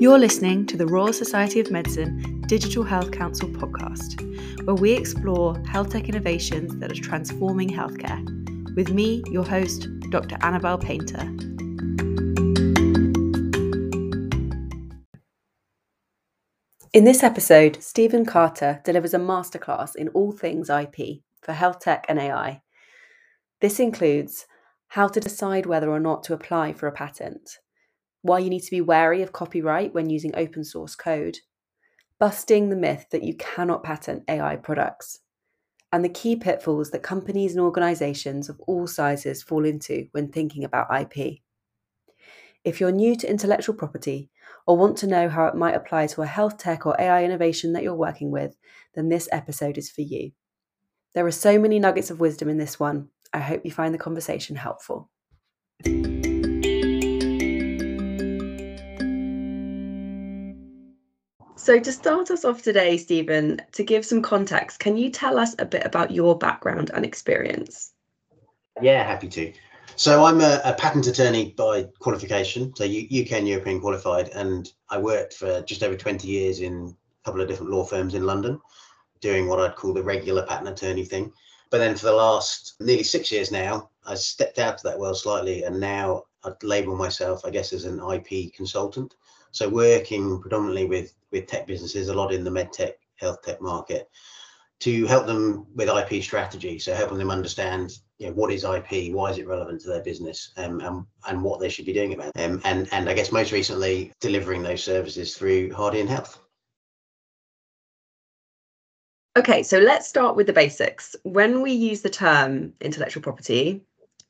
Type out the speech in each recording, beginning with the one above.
You're listening to the Royal Society of Medicine Digital Health Council podcast, where we explore health tech innovations that are transforming healthcare. With me, your host, Dr. Annabelle Painter. In this episode, Stephen Carter delivers a masterclass in all things IP for health tech and AI. This includes how to decide whether or not to apply for a patent, why you need to be wary of copyright when using open source code, busting the myth that you cannot patent AI products, and the key pitfalls that companies and organizations of all sizes fall into when thinking about IP. If you're new to intellectual property or want to know how it might apply to a health tech or AI innovation that you're working with, then this episode is for you. There are so many nuggets of wisdom in this one. I hope you find the conversation helpful. So, to start us off today, Stephen, to give some context, can you tell us a bit about your background and experience? Yeah, happy to. So, I'm a, a patent attorney by qualification, so UK and European qualified, and I worked for just over 20 years in a couple of different law firms in London, doing what I'd call the regular patent attorney thing. But then for the last nearly six years now, I stepped out of that world slightly, and now I'd label myself, I guess, as an IP consultant. So working predominantly with with tech businesses, a lot in the med tech, health tech market, to help them with IP strategy. So helping them understand, you know, what is IP, why is it relevant to their business, um, and and what they should be doing about it. Um, and and I guess most recently delivering those services through Hardian Health. Okay, so let's start with the basics. When we use the term intellectual property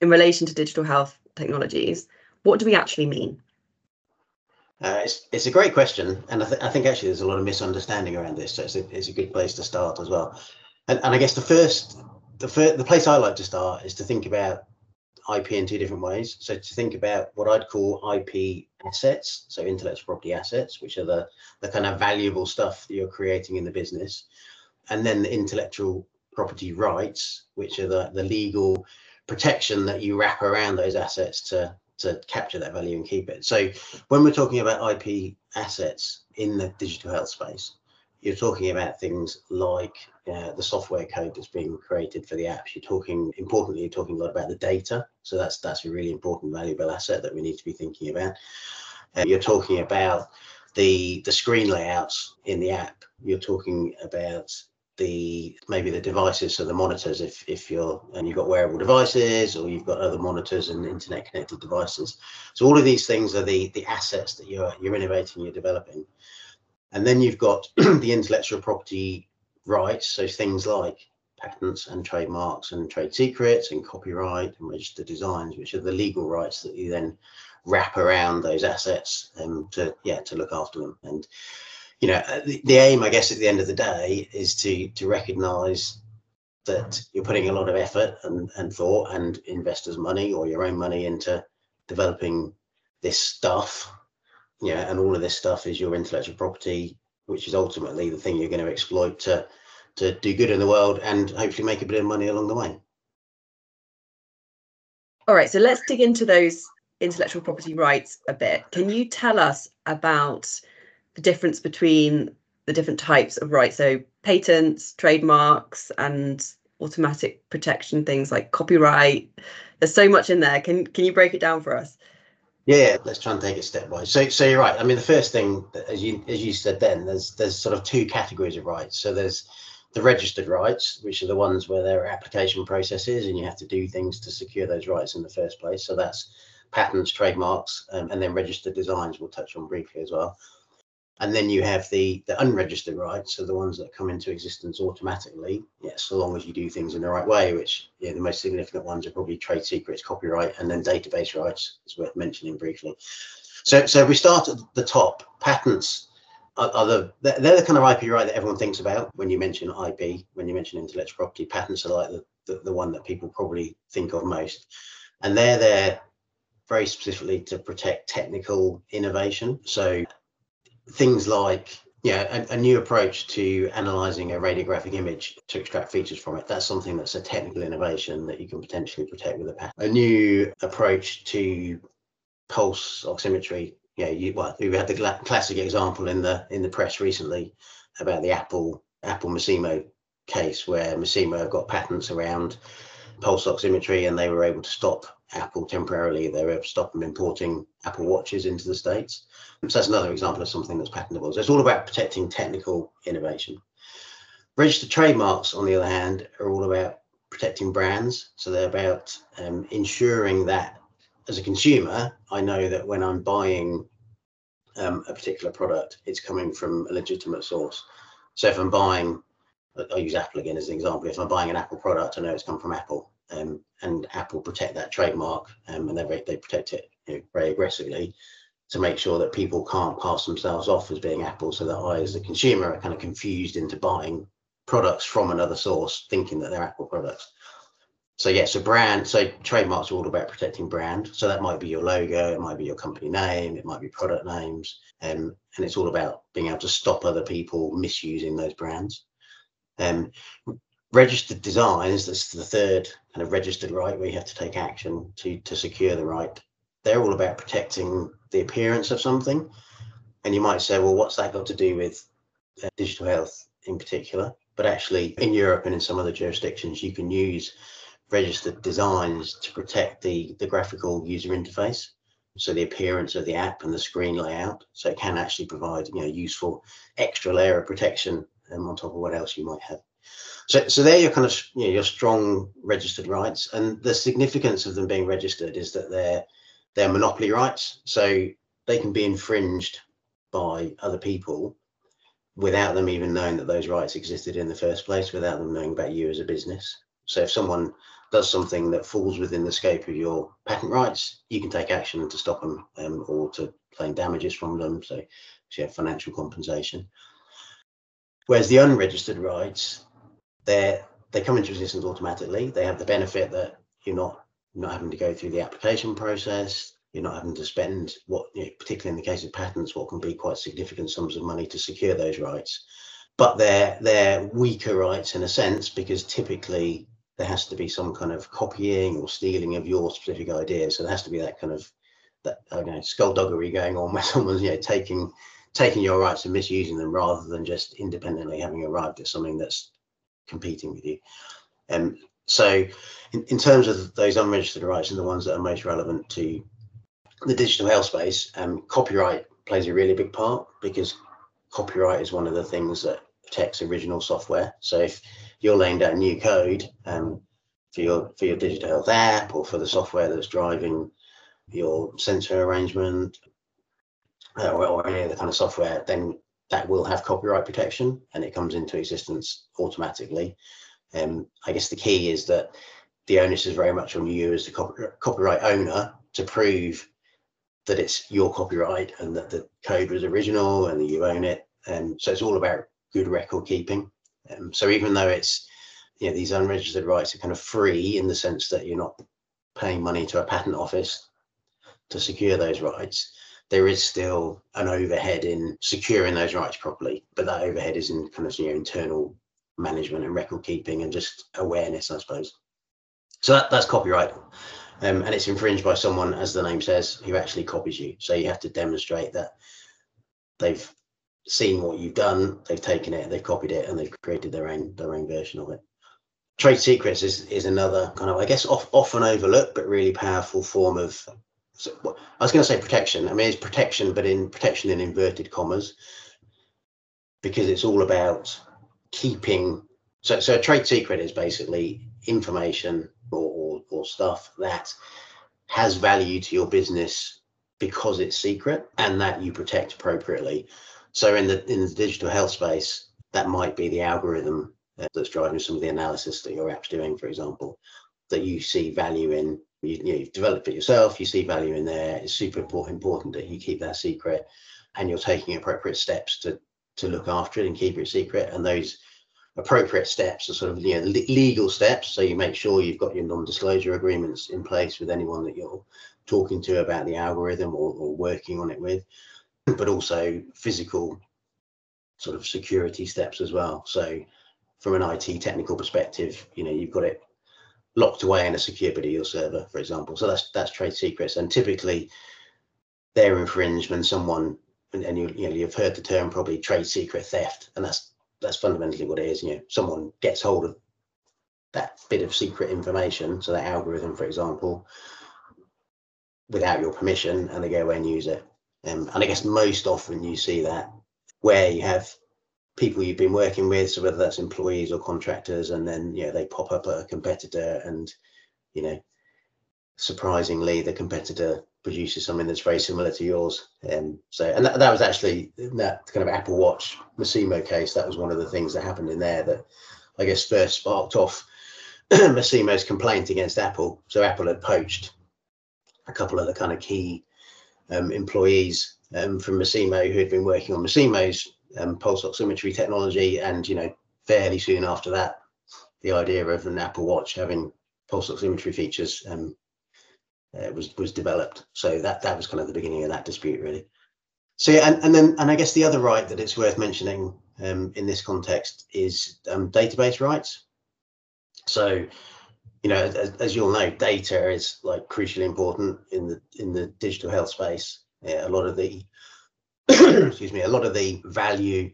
in relation to digital health technologies, what do we actually mean? Uh, it's, it's a great question, and I, th- I, think actually there's a lot of misunderstanding around this, so it's a, it's a good place to start as well. And, and I guess the first, the first, the place I like to start is to think about IP in two different ways. So to think about what I'd call IP assets, so intellectual property assets, which are the the kind of valuable stuff that you're creating in the business, and then the intellectual property rights, which are the the legal protection that you wrap around those assets to to capture that value and keep it. So when we're talking about IP assets in the digital health space, you're talking about things like uh, the software code that's being created for the apps. You're talking, importantly, you're talking a lot about the data. So that's that's a really important, valuable asset that we need to be thinking about. Uh, you're talking about the the screen layouts in the app. You're talking about the maybe the devices so the monitors if if you're and you've got wearable devices or you've got other monitors and internet connected devices. So all of these things are the the assets that you're you're innovating you're developing. And then you've got the intellectual property rights so things like patents and trademarks and trade secrets and copyright and registered designs which are the legal rights that you then wrap around those assets um, to yeah to look after them. And you know, uh, the, the aim, I guess, at the end of the day, is to to recognise that you're putting a lot of effort and, and thought and investors' money or your own money into developing this stuff. You know, and all of this stuff is your intellectual property, which is ultimately the thing you're going to exploit to to do good in the world and hopefully make a bit of money along the way. All right, so let's dig into those intellectual property rights a bit. Can you tell us about the difference between the different types of rights. So patents, trademarks, and automatic protection things like copyright. There's so much in there. Can can you break it down for us? Yeah, let's try and take it stepwise. So, so you're right. I mean, the first thing, as you as you said, then there's there's sort of two categories of rights. So there's the registered rights, which are the ones where there are application processes and you have to do things to secure those rights in the first place. So that's patents, trademarks, um, and then registered designs. We'll touch on briefly as well and then you have the the unregistered rights, so the ones that come into existence automatically, yeah, so long as you do things in the right way. Which yeah, the most significant ones are probably trade secrets, copyright, and then database rights. is worth mentioning briefly. So so we start at the top. Patents are, the they're the kind of IP right that everyone thinks about when you mention IP, when you mention intellectual property. Patents are like the, the, the one that people probably think of most, and they're there very specifically to protect technical innovation. So things like yeah, a, a, new approach to analyzing a radiographic image to extract features from it. That's something that's a technical innovation that you can potentially protect with a patent. A new approach to pulse oximetry yeah, you, well, we had the classic example in the in the press recently about the Apple Apple Masimo case where Masimo have got patents around pulse oximetry and they were able to stop Apple temporarily. They were able to them importing Apple watches into the States. So that's another example of something that's patentable. So it's all about protecting technical innovation. Registered trademarks, on the other hand, are all about protecting brands. So they're about um, ensuring that as a consumer, I know that when I'm buying um, a particular product, it's coming from a legitimate source. So if I'm buying I'll use Apple again as an example. If I'm buying an Apple product, I know it's come from Apple, um, and Apple protect that trademark, um, and they they protect it you know, very aggressively to make sure that people can't pass themselves off as being Apple, so that I, as a consumer, are kind of confused into buying products from another source, thinking that they're Apple products. So yeah, so brand, so trademarks are all about protecting brand. So that might be your logo, it might be your company name, it might be product names, um, and it's all about being able to stop other people misusing those brands. Um, registered designs, that's the third kind of registered right where you have to take action to, to secure the right. They're all about protecting the appearance of something. And you might say, well, what's that got to do with uh, digital health in particular? But actually, in Europe and in some other jurisdictions, you can use registered designs to protect the, the graphical user interface. So the appearance of the app and the screen layout. So it can actually provide you know useful extra layer of protection um, on top of what else you might have. So, so they're your kind of you know, your strong registered rights, and the significance of them being registered is that they're they're monopoly rights, so they can be infringed by other people without them even knowing that those rights existed in the first place, without them knowing about you as a business. So if someone does something that falls within the scope of your patent rights, you can take action to stop them um, or to claim damages from them. So, so you have financial compensation. Whereas the unregistered rights, they they come into existence automatically. They have the benefit that you're not not having to go through the application process. You're not having to spend what, you know, particularly in the case of patents, what can be quite significant sums of money to secure those rights. But they're they're weaker rights in a sense because typically there has to be some kind of copying or stealing of your specific idea. So there has to be that kind of that don't know skullduggery going on where someone's you know taking taking your rights and misusing them rather than just independently having arrived at something that's competing with you. Um, so in, in terms of those unregistered rights and the ones that are most relevant to the digital health space, um, copyright plays a really big part because copyright is one of the things that protects original software. So if you're laying down new code um, for your for your digital health app or for the software that's driving your sensor arrangement uh, or, or any other kind of software, then that will have copyright protection and it comes into existence automatically. Um, I guess the key is that the onus is very much on you as the copy, copyright owner to prove that it's your copyright and that the code was original and that you own it. And so it's all about good record keeping. Um, so even though it's, you know, these unregistered rights are kind of free in the sense that you're not paying money to a patent office to secure those rights, there is still an overhead in securing those rights properly, but that overhead is in kind of your internal management and record keeping and just awareness, I suppose. So that, that's copyright. Um, and it's infringed by someone, as the name says, who actually copies you. So you have to demonstrate that they've seen what you've done, they've taken it, they've copied it, and they've created their own their own version of it. Trade secrets is is another kind of, I guess, off, often overlooked but really powerful form of so, I was going to say protection. I mean, it's protection, but in protection in inverted commas, because it's all about keeping. So, so a trade secret is basically information or, or, or stuff that has value to your business because it's secret and that you protect appropriately. So, in the in the digital health space, that might be the algorithm uh, that's driving some of the analysis that your app's doing, for example, that you see value in you, you know, you've developed it yourself, you see value in there. It's super important that you keep that secret and you're taking appropriate steps to to look after it and keep it secret. And those appropriate steps are sort of you know legal steps. So you make sure you've got your non-disclosure agreements in place with anyone that you're talking to about the algorithm or, or working on it with, but also physical sort of security steps as well. So from an IT technical perspective, you know, you've got it locked away in a secure video server, for example. So that's that's trade secrets, and typically they're infringed when someone and, and you, you know you've heard the term probably trade secret theft, and that's that's fundamentally what it is. You know, someone gets hold of that bit of secret information, so that algorithm, for example, without your permission, and they go away and use it. Um, and I guess most often you see that where you have people you've been working with, so whether that's employees or contractors, and then you know they pop up a competitor, and you know, surprisingly, the competitor produces something that's very similar to yours. Um, so, and that, that was actually that kind of Apple Watch Masimo case. That was one of the things that happened in there that I guess first sparked off Masimo's complaint against Apple. So Apple had poached a couple of the kind of key um, employees um, from Masimo who had been working on Masimo's um, pulse oximetry technology, and you know, fairly soon after that, the idea of an Apple Watch having pulse oximetry features um, uh, was was developed. So that that was kind of the beginning of that dispute, really. So yeah, and, and then and I guess the other right that it's worth mentioning um, in this context is um, database rights. So, you know, as, as you'll know, data is like crucially important in the in the digital health space. Yeah, a lot of the excuse me, a lot of the value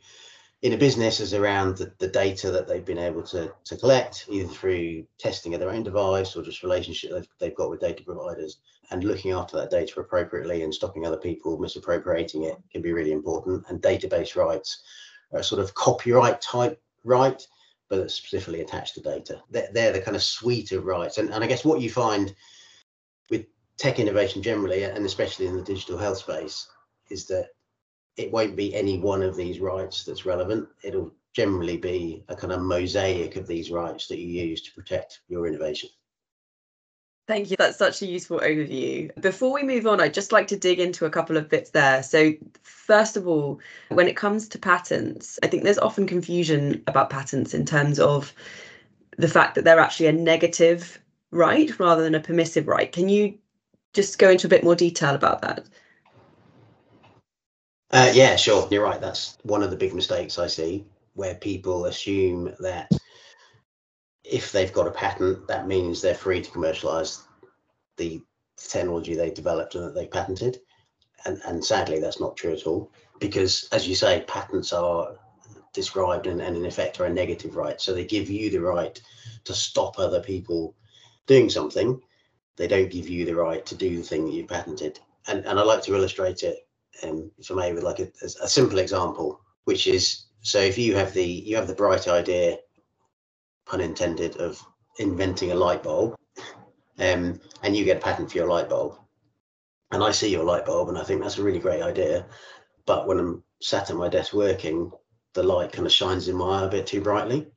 in a business is around the, the data that they've been able to, to collect, either through testing of their own device or just relationship they've, they've got with data providers and looking after that data appropriately and stopping other people misappropriating it can be really important. And database rights are a sort of copyright type right, but it's specifically attached to data. They're, they're the kind of suite of rights. And, and I guess what you find with tech innovation generally, and especially in the digital health space, is that it won't be any one of these rights that's relevant. It'll generally be a kind of mosaic of these rights that you use to protect your innovation. Thank you. That's such a useful overview. Before we move on, I'd just like to dig into a couple of bits there. So, first of all, when it comes to patents, I think there's often confusion about patents in terms of the fact that they're actually a negative right rather than a permissive right. Can you just go into a bit more detail about that? Uh, yeah, sure. You're right. That's one of the big mistakes I see where people assume that if they've got a patent, that means they're free to commercialize the technology they developed and that they patented. And, and sadly, that's not true at all. Because, as you say, patents are described and, and in effect are a negative right. So they give you the right to stop other people doing something. They don't give you the right to do the thing that you patented. And, and I like to illustrate it um, me with like a, a simple example, which is so if you have the you have the bright idea, pun intended, of inventing a light bulb, um, and you get a patent for your light bulb, and I see your light bulb and I think that's a really great idea, but when I'm sat at my desk working, the light kind of shines in my eye a bit too brightly.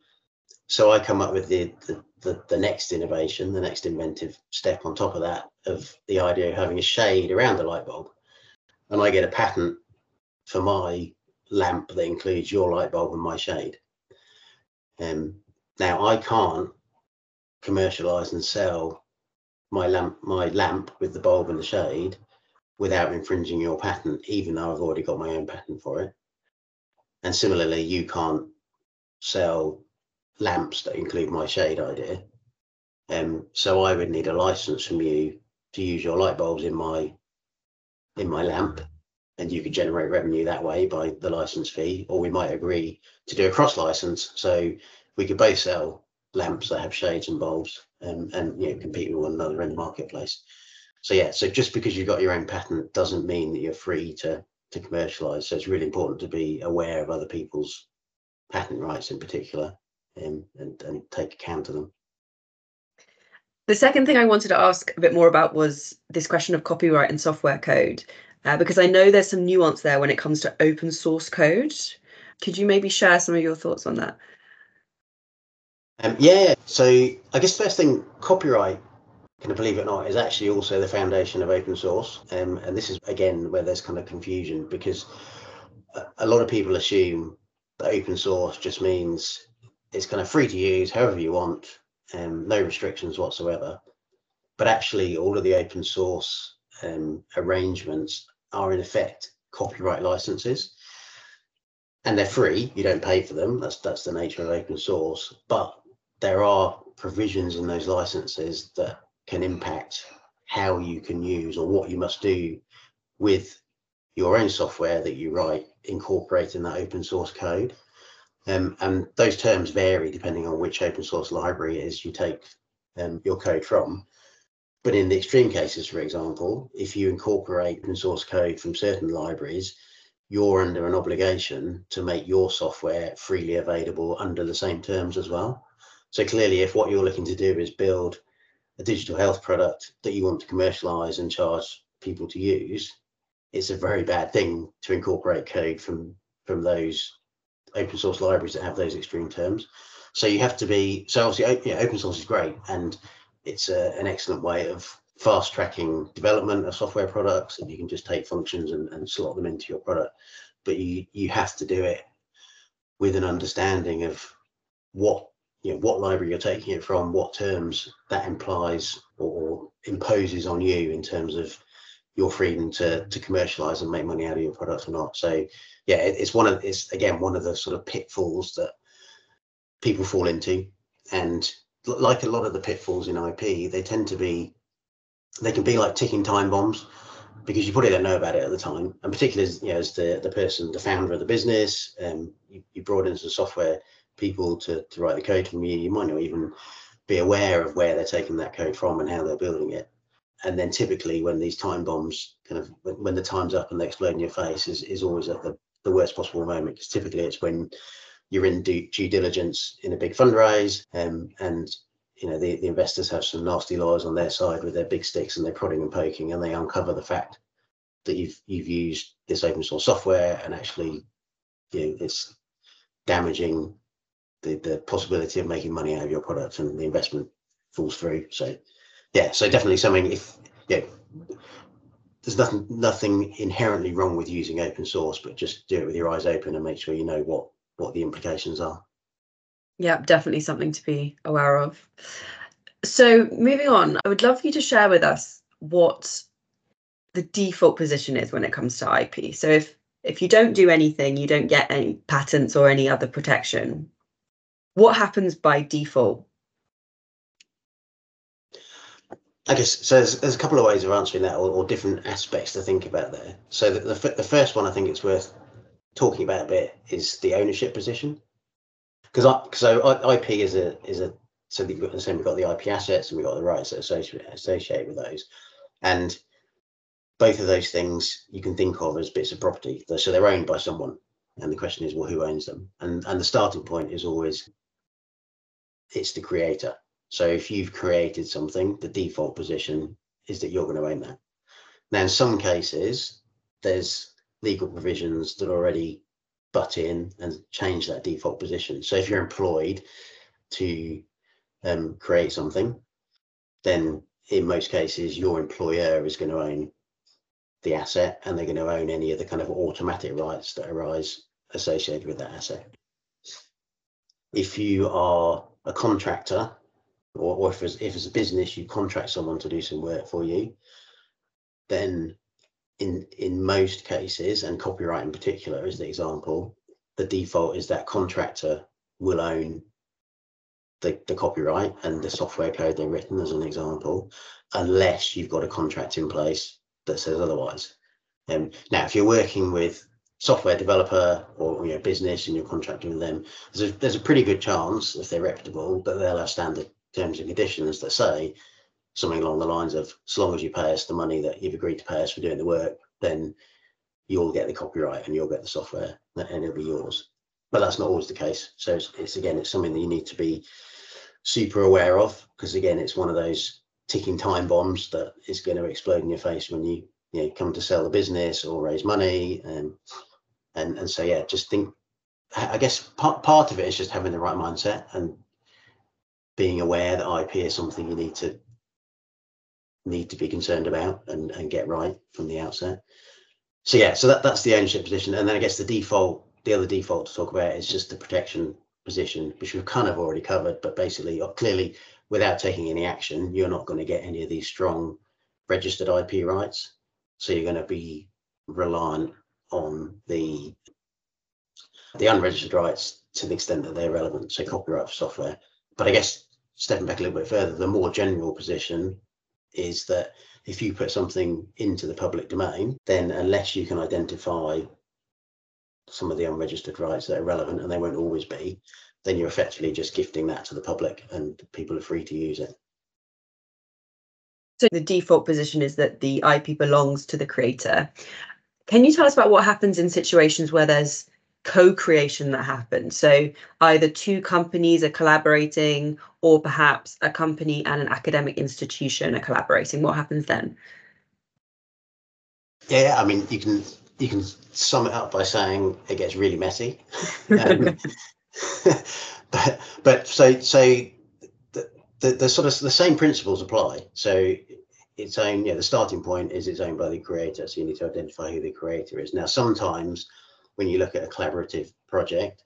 So I come up with the, the the, the next innovation, the next inventive step on top of that of the idea of having a shade around the light bulb and I get a patent for my lamp that includes your light bulb and my shade. Um, now I can't commercialize and sell my lamp my lamp with the bulb and the shade without infringing your patent, even though I've already got my own patent for it. And similarly, you can't sell lamps that include my shade idea. Um, so I would need a license from you to use your light bulbs in my in my lamp and you could generate revenue that way by the license fee or we might agree to do a cross license. So we could both sell lamps that have shades and bulbs and, and you know compete with one another in the marketplace. So yeah so just because you've got your own patent doesn't mean that you're free to to commercialize. So it's really important to be aware of other people's patent rights in particular um, and, and take account of them the second thing I wanted to ask a bit more about was this question of copyright and software code, uh, because I know there's some nuance there when it comes to open source code. Could you maybe share some of your thoughts on that? Um, yeah, so I guess first thing, copyright, can I believe it or not, is actually also the foundation of open source. Um, and this is again where there's kind of confusion because a lot of people assume that open source just means it's kind of free to use however you want um, no restrictions whatsoever. But actually, all of the open source um, arrangements are in effect copyright licenses, and they're free. You don't pay for them. That's that's the nature of open source. But there are provisions in those licenses that can impact how you can use or what you must do with your own software that you write incorporating that open source code. Um, and those terms vary depending on which open source library it is you take um, your code from. But in the extreme cases, for example, if you incorporate open source code from certain libraries, you're under an obligation to make your software freely available under the same terms as well. So clearly, if what you're looking to do is build a digital health product that you want to commercialize and charge people to use, it's a very bad thing to incorporate code from from those open source libraries that have those extreme terms. So you have to be so obviously open source is great and it's a, an excellent way of fast tracking development of software products and you can just take functions and, and slot them into your product. But you you have to do it with an understanding of what you know what library you're taking it from, what terms that implies or imposes on you in terms of your freedom to to commercialize and make money out of your product or not. So yeah, it, it's one of it's again one of the sort of pitfalls that people fall into, and like a lot of the pitfalls in IP, they tend to be they can be like ticking time bombs because you probably don't know about it at the time, and particularly as, you know, as the the person, the founder of the business, um, you, you brought in some software people to to write the code for you. You might not even be aware of where they're taking that code from and how they're building it and then typically when these time bombs kind of when, the time's up and they explode in your face is, is always at the, the worst possible moment. Because typically it's when you're in due, due diligence in a big fundraise um, and you know the, the investors have some nasty lawyers on their side with their big sticks and they're prodding and poking and they uncover the fact that you've you've used this open source software and actually you know it's damaging the the possibility of making money out of your product and the investment falls through. So yeah, so definitely something if yeah, there's nothing nothing inherently wrong with using open source, but just do it with your eyes open and make sure you know what what the implications are. Yeah, definitely something to be aware of. So moving on, I would love for you to share with us what the default position is when it comes to IP. So if if you don't do anything, you don't get any patents or any other protection. What happens by default I guess so. There's, there's, a couple of ways of answering that, or, or different aspects to think about there. So the, the, the first one I think it's worth talking about a bit is the ownership position, because I so IP is a is a so we've got, we've got the IP assets and we've got the rights that associate associate with those, and both of those things you can think of as bits of property. So they're owned by someone, and the question is, well, who owns them? And and the starting point is always it's the creator. So if you've created something, the default position is that you're going to own that. Now, in some cases, there's legal provisions that already butt in and change that default position. So if you're employed to um, create something, then in most cases, your employer is going to own the asset and they're going to own any of the kind of automatic rights that arise associated with that asset. If you are a contractor or, or if, it's, if it's a business, you contract someone to do some work for you, then in in most cases, and copyright in particular is the example, the default is that contractor will own the, the copyright and the software code they've written as an example, unless you've got a contract in place that says otherwise. Um, now, if you're working with software developer or you know, business and you're contracting with them, there's a, there's a pretty good chance, if they're reputable, that they'll have standard terms and conditions that say something along the lines of as long as you pay us the money that you've agreed to pay us for doing the work, then you'll get the copyright and you'll get the software and it'll be yours. But that's not always the case. So it's, it's again, it's something that you need to be super aware of because again, it's one of those ticking time bombs that is going to explode in your face when you you know come to sell the business or raise money and and and so yeah, just think. I guess part part of it is just having the right mindset and being aware that IP is something you need to need to be concerned about and, and get right from the outset. So yeah, so that, that's the ownership position. And then I guess the default, the other default to talk about is just the protection position, which we've kind of already covered, but basically uh, clearly without taking any action, you're not going to get any of these strong registered IP rights. So you're going to be reliant on the the unregistered rights to the extent that they're relevant, so copyright for software. But I guess stepping back a little bit further, the more general position is that if you put something into the public domain, then unless you can identify some of the unregistered rights that are relevant, and they won't always be, then you're effectively just gifting that to the public and people are free to use it. So the default position is that the IP belongs to the creator. Can you tell us about what happens in situations where there's co-creation that happens? So either two companies are collaborating or perhaps a company and an academic institution are collaborating. What happens then? Yeah, I mean, you can you can sum it up by saying it gets really messy. Um, but but so so the, the, the sort of the same principles apply. So its own, yeah, the starting point is it's owned by the creator. So you need to identify who the creator is. Now, sometimes when you look at a collaborative project,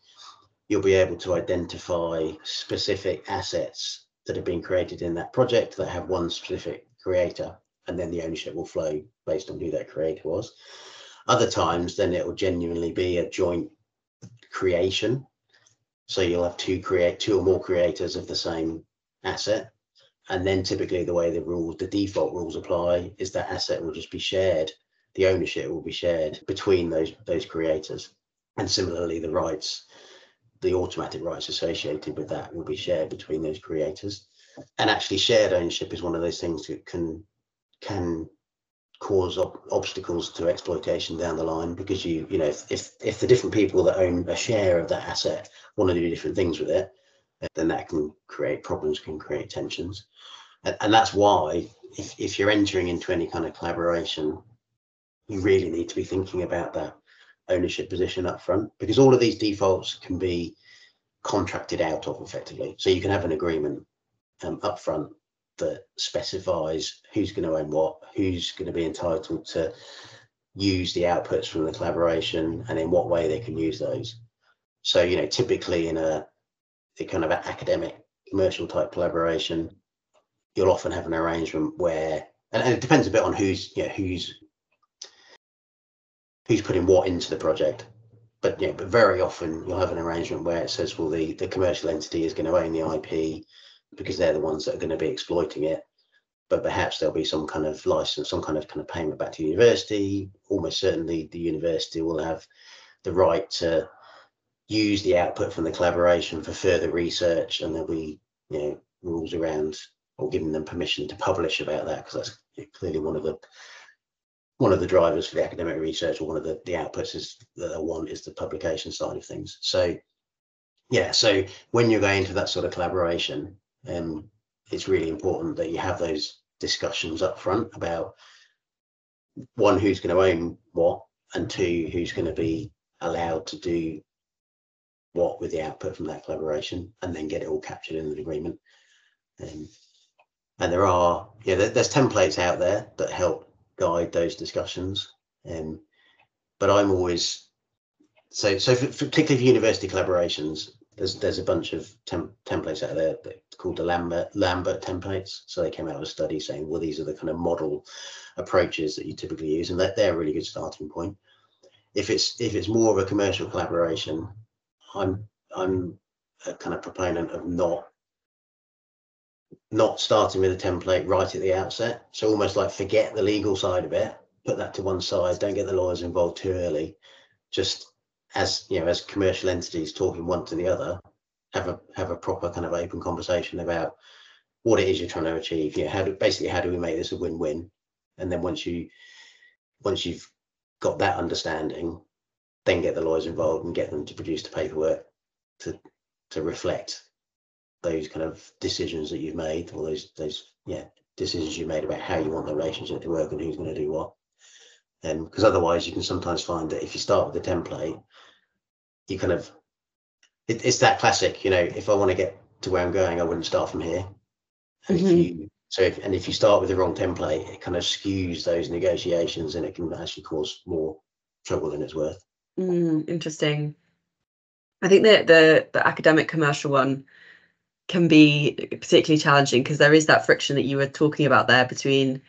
you'll be able to identify specific assets that have been created in that project that have one specific creator, and then the ownership will flow based on who that creator was. Other times, then it will genuinely be a joint creation. So you'll have two create two or more creators of the same asset. And then typically the way the rules, the default rules apply is that asset will just be shared. The ownership will be shared between those those creators. And similarly, the rights, the automatic rights associated with that will be shared between those creators. And actually shared ownership is one of those things that can can cause ob- obstacles to exploitation down the line because you you know if, if if the different people that own a share of that asset want to do different things with it then that can create problems can create tensions and, and that's why if, if you're entering into any kind of collaboration you really need to be thinking about that ownership position up front because all of these defaults can be contracted out of effectively so you can have an agreement um, up front that specifies who's going to own what, who's going to be entitled to use the outputs from the collaboration, and in what way they can use those. So, you know, typically in a, a kind of academic commercial type collaboration, you'll often have an arrangement where, and, and it depends a bit on who's, you know, who's who's putting what into the project. But yeah, but very often you'll have an arrangement where it says, well, the the commercial entity is going to own the IP, because they're the ones that are going to be exploiting it. But perhaps there'll be some kind of license, some kind of kind of payment back to the university. Almost certainly, the university will have the right to use the output from the collaboration for further research, and there'll be you know rules around or giving them permission to publish about that because that's clearly one of the one of the drivers for the academic research or one of the, the outputs is that I want is the publication side of things. So yeah, so when you're going into that sort of collaboration, um, it's really important that you have those discussions up front about one who's going to own what and two who's going to be allowed to do what with the output from that collaboration and then get it all captured in an agreement um, and there are yeah there, there's templates out there that help guide those discussions um, but i'm always so so for, for particularly for university collaborations there's there's a bunch of tem- templates out there called the Lambert Lambert templates. So they came out of a study saying, well, these are the kind of model approaches that you typically use, and that they're a really good starting point. If it's if it's more of a commercial collaboration, I'm I'm a kind of proponent of not not starting with a template right at the outset. So almost like forget the legal side of it, put that to one side, don't get the lawyers involved too early. Just as you know, as commercial entities talking one to the other, have a have a proper kind of open conversation about what it is you're trying to achieve. You know, how do basically how do we make this a win-win? And then once you once you've got that understanding, then get the lawyers involved and get them to produce the paperwork to to reflect those kind of decisions that you've made or those those yeah decisions you made about how you want the relationship to work and who's going to do what. And because otherwise you can sometimes find that if you start with the template you kind of it, it's that classic you know if i want to get to where i'm going i wouldn't start from here and mm-hmm. if you so if, and if you start with the wrong template it kind of skews those negotiations and it can actually cause more trouble than it's worth mm, interesting i think that the the academic commercial one can be particularly challenging because there is that friction that you were talking about there between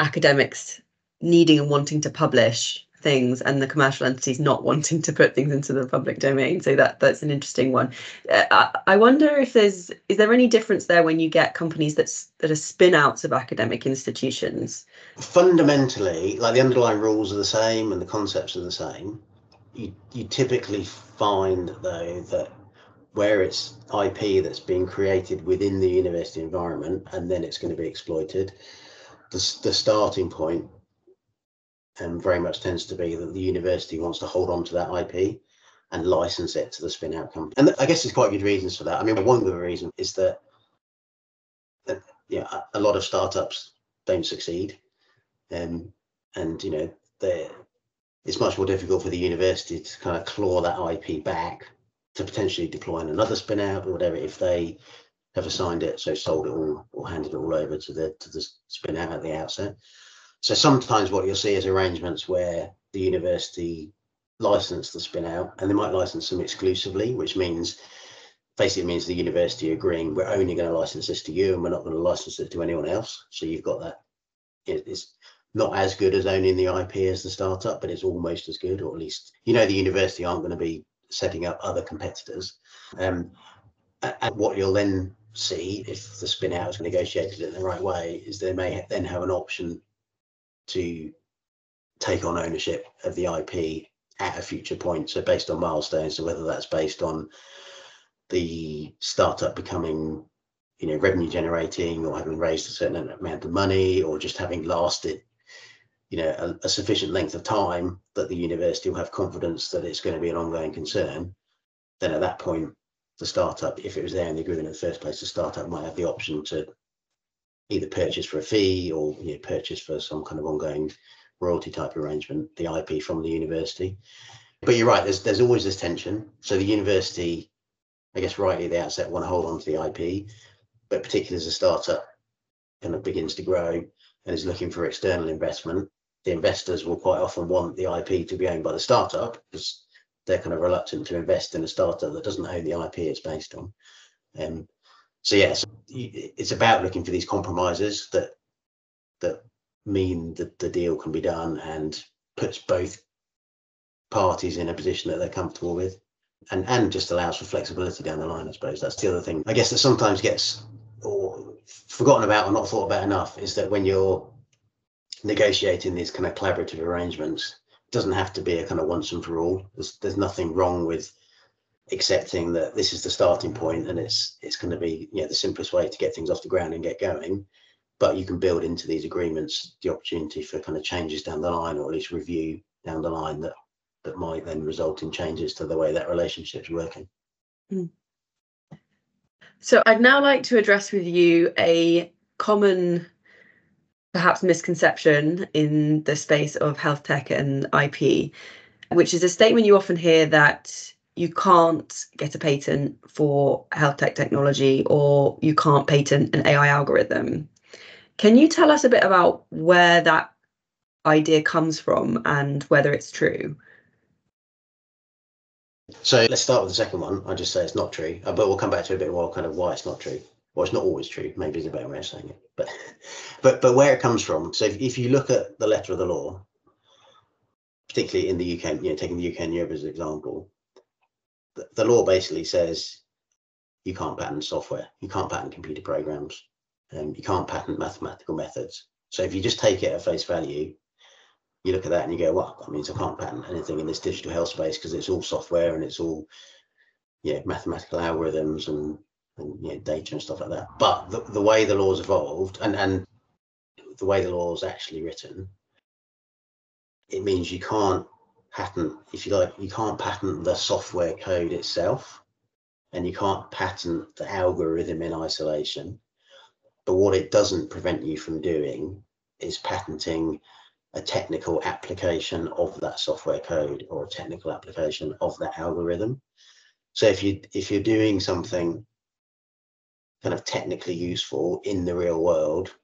academics needing and wanting to publish things and the commercial entities not wanting to put things into the public domain. So that that's an interesting one. Uh, I, wonder if there's is there any difference there when you get companies that's that are spin outs of academic institutions? Fundamentally like the underlying rules are the same and the concepts are the same. You, you typically find though that where it's ip that's being created within the university environment and then it's going to be exploited the, the starting point um, very much tends to be that the university wants to hold on to that IP and license it to the spin out company. And I guess there's quite good reasons for that. I mean, one good reason is that, that yeah, a lot of startups don't succeed. Um, and, you know, it's much more difficult for the university to kind of claw that IP back to potentially deploy in another spin out or whatever if they have assigned it, so sold it all or handed it all over to the to the spin out at the outset. So sometimes what you'll see is arrangements where the university license the spin out and they might license them exclusively, which means basically means the university agreeing we're only going to license this to you and we're not going to license it to anyone else. So you've got that. It's not as good as owning the IP as the startup, but it's almost as good, or at least you know the university aren't going to be setting up other competitors. Um, and what you'll then see if the spin out is negotiated in the right way is they may then have an option to take on ownership of the IP at a future point. So based on milestones, so whether that's based on the startup becoming, you know, revenue generating or having raised a certain amount of money or just having lasted, you know, a, a sufficient length of time that the university will have confidence that it's going to be an ongoing concern, then at that point, the startup, if it was there in the agreement in the first place, the startup might have the option to either purchase for a fee or you know, purchase for some kind of ongoing royalty type arrangement, the IP from the university. But you're right, there's there's always this tension. So the university, I guess rightly at the outset, want to hold on to the IP, but particularly as a startup kind of begins to grow and is looking for external investment, the investors will quite often want the IP to be owned by the startup because they're kind of reluctant to invest in a startup that doesn't own the IP it's based on. Um, so yes, it's about looking for these compromises that that mean that the deal can be done and puts both parties in a position that they're comfortable with and and just allows for flexibility down the line i suppose that's the other thing i guess that sometimes gets or forgotten about or not thought about enough is that when you're negotiating these kind of collaborative arrangements. Doesn't have to be a kind of once and for all. There's, there's nothing wrong with accepting that this is the starting point and it's it's going to be you know the simplest way to get things off the ground and get going but you can build into these agreements the opportunity for kind of changes down the line or at least review down the line that that might then result in changes to the way that relationship's working. Mm. so i'd now like to address with you a common perhaps misconception in the space of health tech and ip which is a statement you often hear that you can't get a patent for health tech technology or you can't patent an AI algorithm. Can you tell us a bit about where that idea comes from and whether it's true? So let's start with the second one. I just say it's not true, uh, but we'll come back to a bit more kind of why it's not true. Well, it's not always true. Maybe is a better way of saying it. But but but where it comes from. So if, if you look at the letter of the law, particularly in the UK, you know, taking the UK and Europe as an example, the, law basically says you can't patent software, you can't patent computer programs, um, you can't patent mathematical methods. So if you just take it at face value, you look at that and you go, well, that means I can't patent anything in this digital health space because it's all software and it's all yeah, mathematical algorithms and, and yeah, data and stuff like that. But the, the way the law's evolved and, and the way the law is actually written, it means you can't patent, if you like, you can't patent the software code itself and you can't patent the algorithm in isolation. But what it doesn't prevent you from doing is patenting a technical application of that software code or a technical application of that algorithm. So if you if you're doing something kind of technically useful in the real world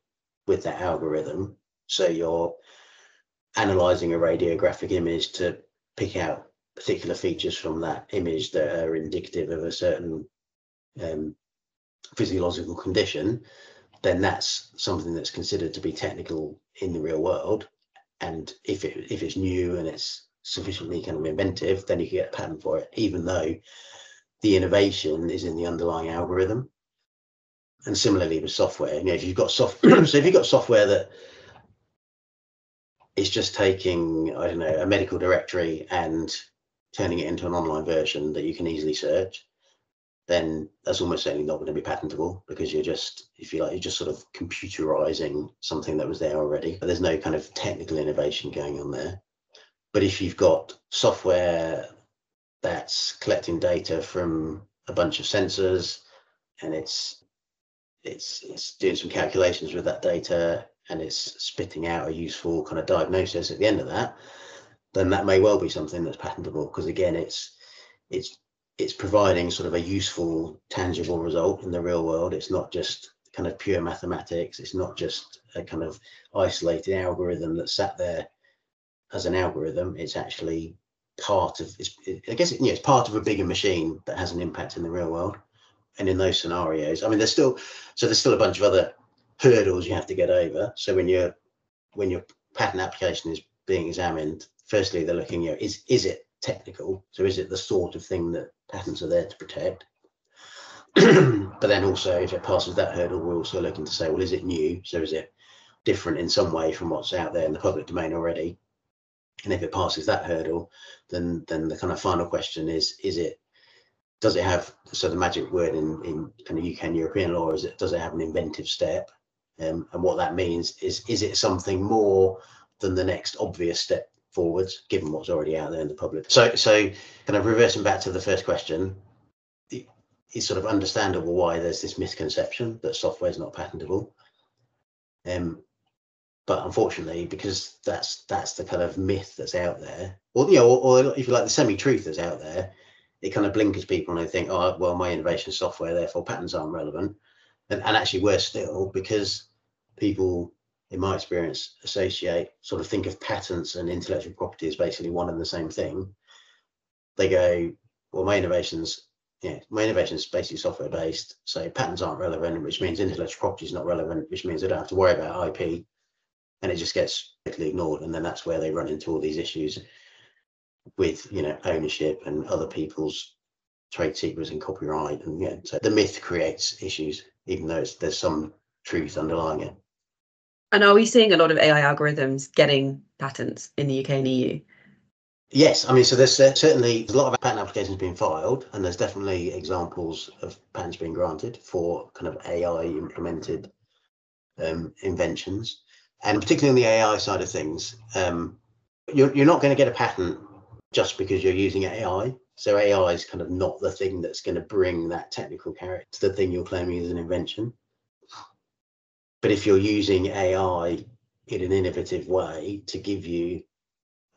with that algorithm, so you're analyzing a radiographic image to pick out particular features from that image that are indicative of a certain um, physiological condition, then that's something that's considered to be technical in the real world. and if it if it's new and it's sufficiently kind of inventive, then you can get a patent for it, even though the innovation is in the underlying algorithm. And similarly with software, you know, if you've got soft, so if you've got software that is just taking, I don't know, a medical directory and turning it into an online version that you can easily search, then that's almost certainly not going to be patentable because you're just, if you like, you're just sort of computerizing something that was there already. But there's no kind of technical innovation going on there. But if you've got software that's collecting data from a bunch of sensors and it's it's it's doing some calculations with that data and it's spitting out a useful kind of diagnosis at the end of that, then that may well be something that's patentable because again it's it's it's providing sort of a useful tangible result in the real world it's not just kind of pure mathematics it's not just a kind of isolated algorithm that sat there as an algorithm, it's actually part of. It's, I guess it, yeah, it's part of a bigger machine that has an impact in the real world. And in those scenarios, I mean, there's still so there's still a bunch of other hurdles you have to get over. So when you're when your patent application is being examined, firstly they're looking, you know, is is it technical? So is it the sort of thing that patents are there to protect? but then also, if it passes that hurdle, we're also looking to say, well, is it new? So is it different in some way from what's out there in the public domain already? and if it passes that hurdle then then the kind of final question is is it does it have so the magic word in in kind of uk and european law is it does it have an inventive step? Um, and what that means is is it something more than the next obvious step forwards given what's already out there in the public? So so kind of reversing back to the first question it's sort of understandable why there's this misconception that software is not patentable. Um, but unfortunately, because that's that's the kind of myth that's out there, or you know, or, or if you like, the semi-truth that's out there, it kind of blinkers people and they think, oh, well, my innovation software, therefore patents aren't relevant, and and actually worse still, because people, in my experience, associate sort of think of patents and intellectual property as basically one and the same thing. They go, well, my innovations yeah, my innovation is basically software based. So patents aren't relevant, which means intellectual property is not relevant, which means I don't have to worry about IP and it just gets totally ignored and then that's where they run into all these issues with you know ownership and other people's trade secrets and copyright and yeah so the myth creates issues even though there's some truth underlying it. And are we seeing a lot of ai algorithms getting patents in the uk and eu Yes, I mean, so there's uh, certainly there's a lot of patent applications being filed, and there's definitely examples of patents being granted for kind of AI implemented um, inventions. And particularly on the AI side of things, um, you're, you're not going to get a patent just because you're using AI. So AI is kind of not the thing that's going to bring that technical character to the thing you're claiming is an invention. But if you're using AI in an innovative way to give you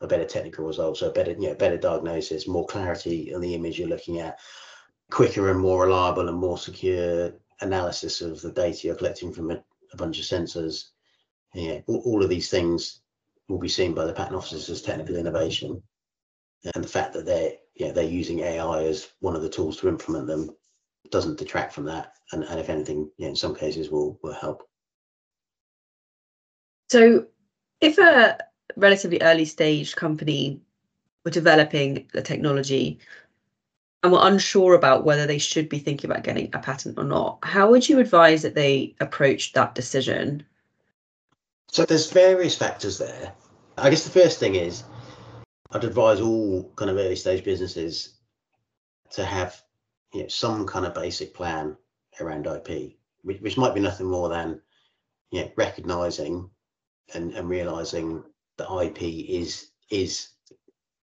a better technical result, so a better, you know, better diagnosis, more clarity on the image you're looking at, quicker and more reliable and more secure analysis of the data you're collecting from a, a bunch of sensors, yeah, all, all of these things will be seen by the patent officers as technical innovation, and the fact that they're yeah they're using AI as one of the tools to implement them doesn't detract from that, and, and if anything, yeah, in some cases will will help. So, if a relatively early stage company were developing the technology and were unsure about whether they should be thinking about getting a patent or not, how would you advise that they approach that decision? So there's various factors there. I guess the first thing is I'd advise all kind of early stage businesses to have you know some kind of basic plan around IP, which, which might be nothing more than you know recognizing and, and realizing that IP is is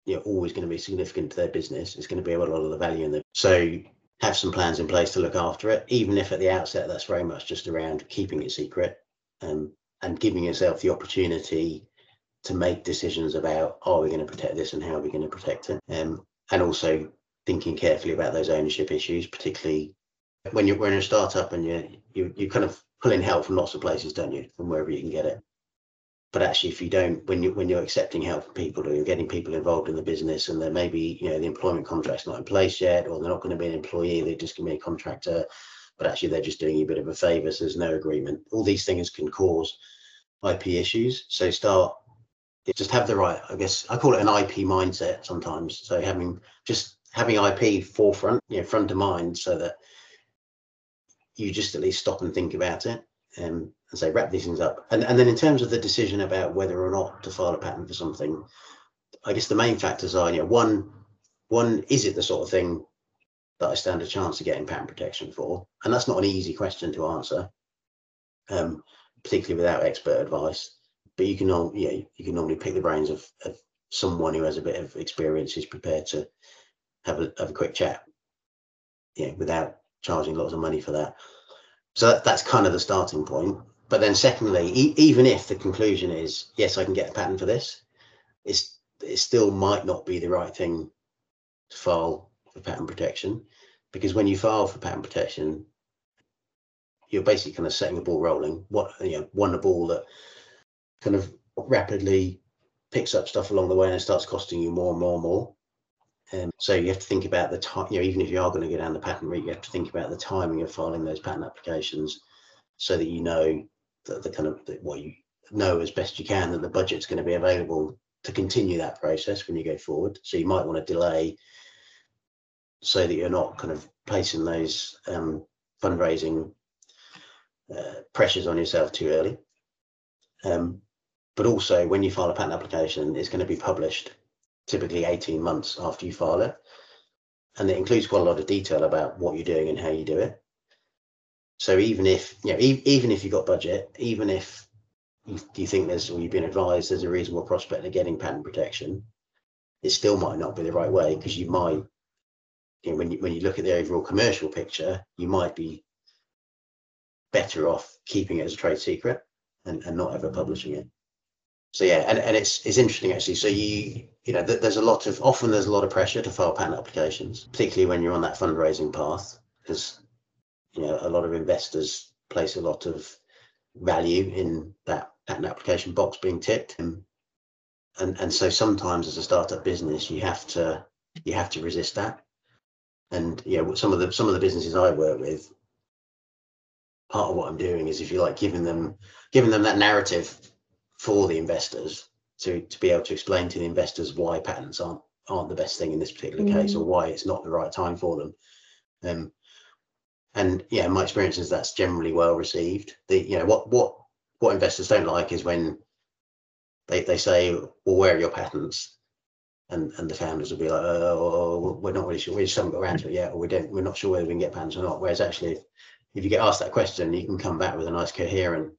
you know always going to be significant to their business. It's going to be a lot of the value in them. So have some plans in place to look after it, even if at the outset that's very much just around keeping it secret and and giving yourself the opportunity to make decisions about are we going to protect this and how are we going to protect it? Um, and also thinking carefully about those ownership issues particularly when you're, you're a startup and you you you kind of pulling help from lots of places don't you? From wherever you can get it. But actually if you don't when you when you're accepting help from people or you're getting people involved in the business and there maybe you know the employment contract's not in place yet or they're not going to be an employee they're just going to be a contractor but actually they're just doing you a bit of a favor so there's no agreement. All these things can cause IP issues. So start just have the right, I guess I call it an IP mindset sometimes. So having just having IP forefront, you know, front of mind so that you just at least stop and think about it and, and say wrap these things up. And, and then in terms of the decision about whether or not to file a patent for something, I guess the main factors are, you know, one, one, is it the sort of thing that I stand a chance of getting patent protection for? And that's not an easy question to answer, um, particularly without expert advice but you can yeah you can normally pick the brains of, of someone who has a bit of experience who's prepared to have a have a quick chat. Yeah without charging lots of money for that. So that, that's kind of the starting point. But then secondly e- even if the conclusion is yes i can get a patent for this it's it still might not be the right thing to file for patent protection. Because when you file for patent protection you're basically kind of setting a ball rolling. What you know one a ball that kind of rapidly picks up stuff along the way and it starts costing you more and more and more. Um, so you have to think about the time, you know, even if you are going to go down the patent route, you have to think about the timing of filing those patent applications so that you know that the kind of what you know as best you can that the budget's going to be available to continue that process when you go forward. So you might want to delay so that you're not kind of placing those um, fundraising uh, pressures on yourself too early. Um, but also when you file a patent application, it's going to be published typically 18 months after you file it. And it includes quite a lot of detail about what you're doing and how you do it. So even if, you know, e- even if you've got budget, even if you, you think there's, or you've been advised there's a reasonable prospect of getting patent protection, it still might not be the right way because you might, you know, when you, when you look at the overall commercial picture, you might be better off keeping it as a trade secret and, and not ever publishing it so yeah, and, and it's it's interesting actually. So you you know there's a lot of often there's a lot of pressure to file patent applications, particularly when you're on that fundraising path, because you know a lot of investors place a lot of value in that patent application box being ticked, and and and so sometimes as a startup business you have to you have to resist that, and you know some of the some of the businesses I work with, part of what I'm doing is if you like giving them giving them that narrative for the investors to to be able to explain to the investors why patents aren't aren't the best thing in this particular mm. case or why it's not the right time for them. Um, and yeah, my experience is that's generally well received. The you know what what what investors don't like is when they, they say, well, where are your patents? And and the founders will be like, oh, we're not really sure. We just haven't got around to it yet, or we don't. We're not sure whether we can get patents or not. Whereas actually, if, if you get asked that question, you can come back with a nice coherent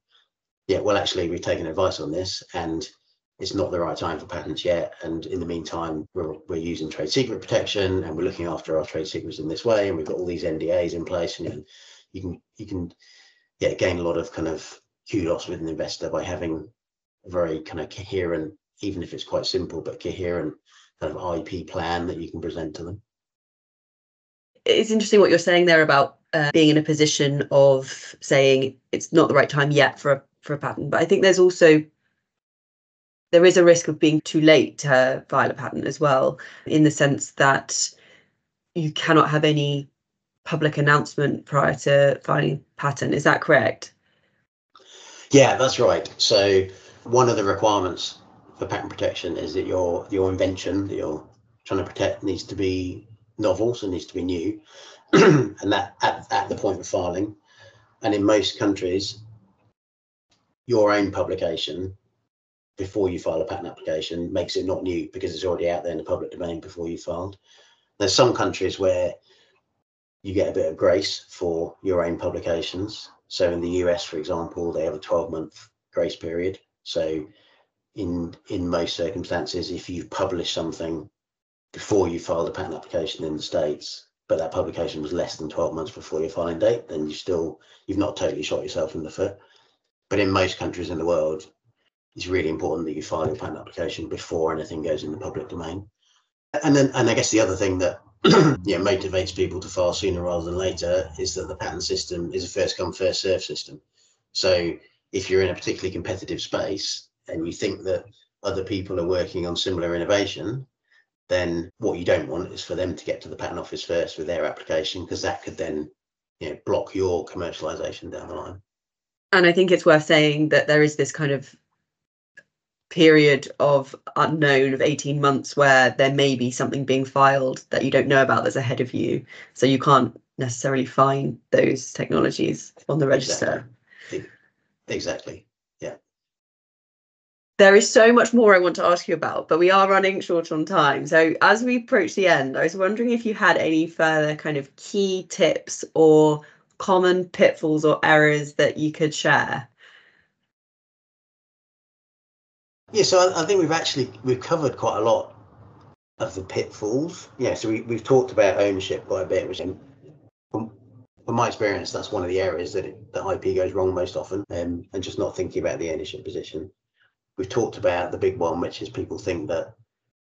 yeah, well, actually, we've taken advice on this and it's not the right time for patents yet. And in the meantime, we're, we're using trade secret protection and we're looking after our trade secrets in this way. And we've got all these NDAs in place and you can, you can, yeah, gain a lot of kind of kudos with an investor by having a very kind of coherent, even if it's quite simple, but coherent kind of IP plan that you can present to them. It's interesting what you're saying there about uh, being in a position of saying it's not the right time yet for a for a patent. But I think there's also there is a risk of being too late to file a patent as well, in the sense that you cannot have any public announcement prior to filing patent. Is that correct? Yeah, that's right. So one of the requirements for patent protection is that your your invention that you're trying to protect needs to be novel, so needs to be new, and that at, at the point of filing. And in most countries, your own publication before you file a patent application makes it not new because it's already out there in the public domain before you filed. There's some countries where you get a bit of grace for your own publications. So in the US, for example, they have a 12 month grace period. So in in most circumstances, if you've published something before you filed a patent application in the States, but that publication was less than 12 months before your filing date, then you still you've not totally shot yourself in the foot. But in most countries in the world, it's really important that you file your patent application before anything goes in the public domain. And then, and I guess the other thing that yeah motivates people to file sooner rather than later is that the patent system is a first come first serve system. So if you're in a particularly competitive space and you think that other people are working on similar innovation, then what you don't want is for them to get to the patent office first with their application because that could then you know block your commercialization down the line and I think it's worth saying that there is this kind of period of unknown of 18 months where there may be something being filed that you don't know about that's ahead of you. So you can't necessarily find those technologies on the register. Exactly. exactly. Yeah. There is so much more I want to ask you about, but we are running short on time. So as we approach the end, I was wondering if you had any further kind of key tips or common pitfalls or errors that you could share. Yeah, so I, I, think we've actually we've covered quite a lot of the pitfalls. Yeah, so we, we've talked about ownership quite a bit, which from, from my experience, that's one of the areas that it, the IP goes wrong most often, um, and just not thinking about the ownership position. We've talked about the big one, which is people think that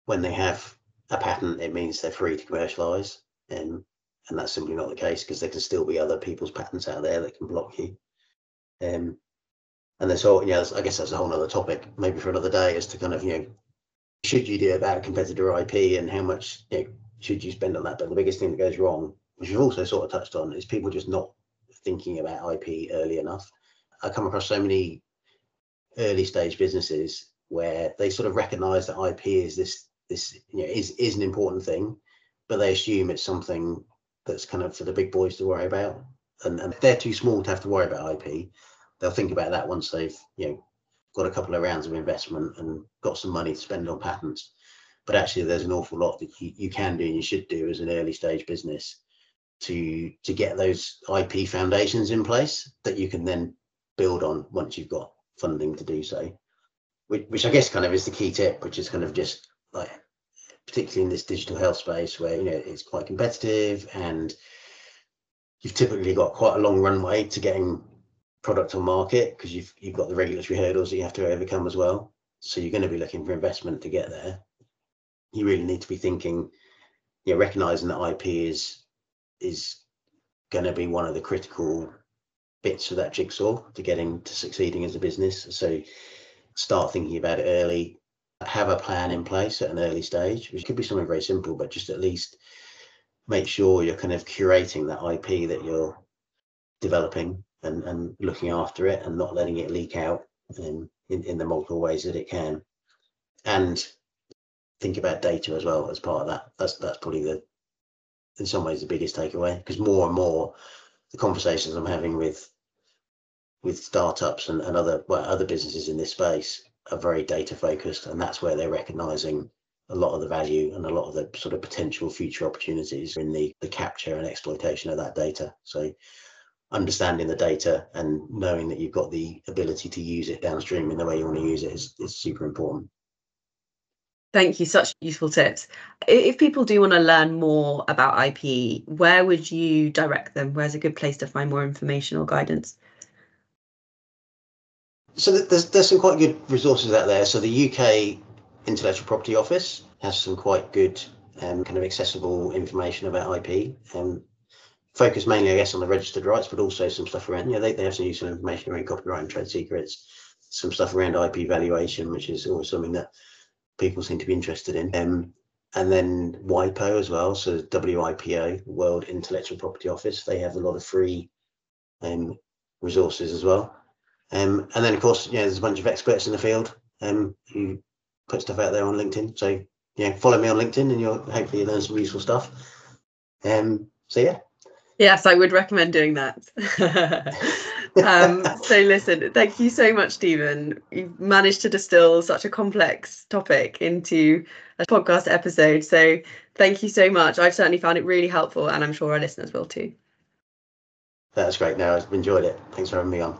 when they have a patent, it means they're free to commercialize, um, and that's simply not the case because there can still be other people's patents out there that can block you. Um, and there's all, yeah, I guess that's a whole other topic, maybe for another day, as to kind of, you know, should you do about competitor IP and how much you know, should you spend on that? But the biggest thing that goes wrong, which you've also sort of touched on, is people just not thinking about IP early enough. I come across so many early stage businesses where they sort of recognize that IP is this this you know is is an important thing, but they assume it's something that's kind of for the big boys to worry about. And, and they're too small to have to worry about IP they'll think about that once they've you know got a couple of rounds of investment and got some money to spend on patents. But actually, there's an awful lot that you, you can do and you should do as an early stage business to to get those IP foundations in place that you can then build on once you've got funding to do so. Which, which I guess kind of is the key tip, which is kind of just like particularly in this digital health space where you know it's quite competitive and you've typically got quite a long runway to getting product on market because you've you've got the regulatory hurdles that you have to overcome as well. So you're going to be looking for investment to get there. You really need to be thinking, you know, recognizing that IP is is going to be one of the critical bits of that jigsaw to getting to succeeding as a business. So start thinking about it early, have a plan in place at an early stage, which could be something very simple, but just at least make sure you're kind of curating that IP that you're developing and, and looking after it and not letting it leak out in, in, in the multiple ways that it can. And think about data as well as part of that. That's that's probably the in some ways the biggest takeaway because more and more the conversations I'm having with with startups and, and other well, other businesses in this space are very data focused and that's where they're recognizing a lot of the value and a lot of the sort of potential future opportunities in the, the capture and exploitation of that data. So understanding the data and knowing that you've got the ability to use it downstream in the way you want to use it is, is super important. Thank you, such useful tips. If people do want to learn more about IP, where would you direct them? Where's a good place to find more information or guidance? So there's there's some quite good resources out there. So the UK Intellectual Property Office has some quite good um, kind of accessible information about IP. Um, focus mainly, I guess, on the registered rights, but also some stuff around, you know, they, they have some useful information around copyright and trade secrets, some stuff around IP valuation, which is always something that people seem to be interested in. Um, and then WIPO as well, so WIPO, World Intellectual Property Office, they have a lot of free um, resources as well. Um, and then, of course, yeah, there's a bunch of experts in the field um, who put stuff out there on LinkedIn. So, yeah, follow me on LinkedIn and you'll hopefully learn some useful stuff. Um, so, yeah, Yes, I would recommend doing that. um, so, listen, thank you so much, Stephen. You've managed to distill such a complex topic into a podcast episode. So, thank you so much. I've certainly found it really helpful, and I'm sure our listeners will too. That's great. No, I've enjoyed it. Thanks for having me on.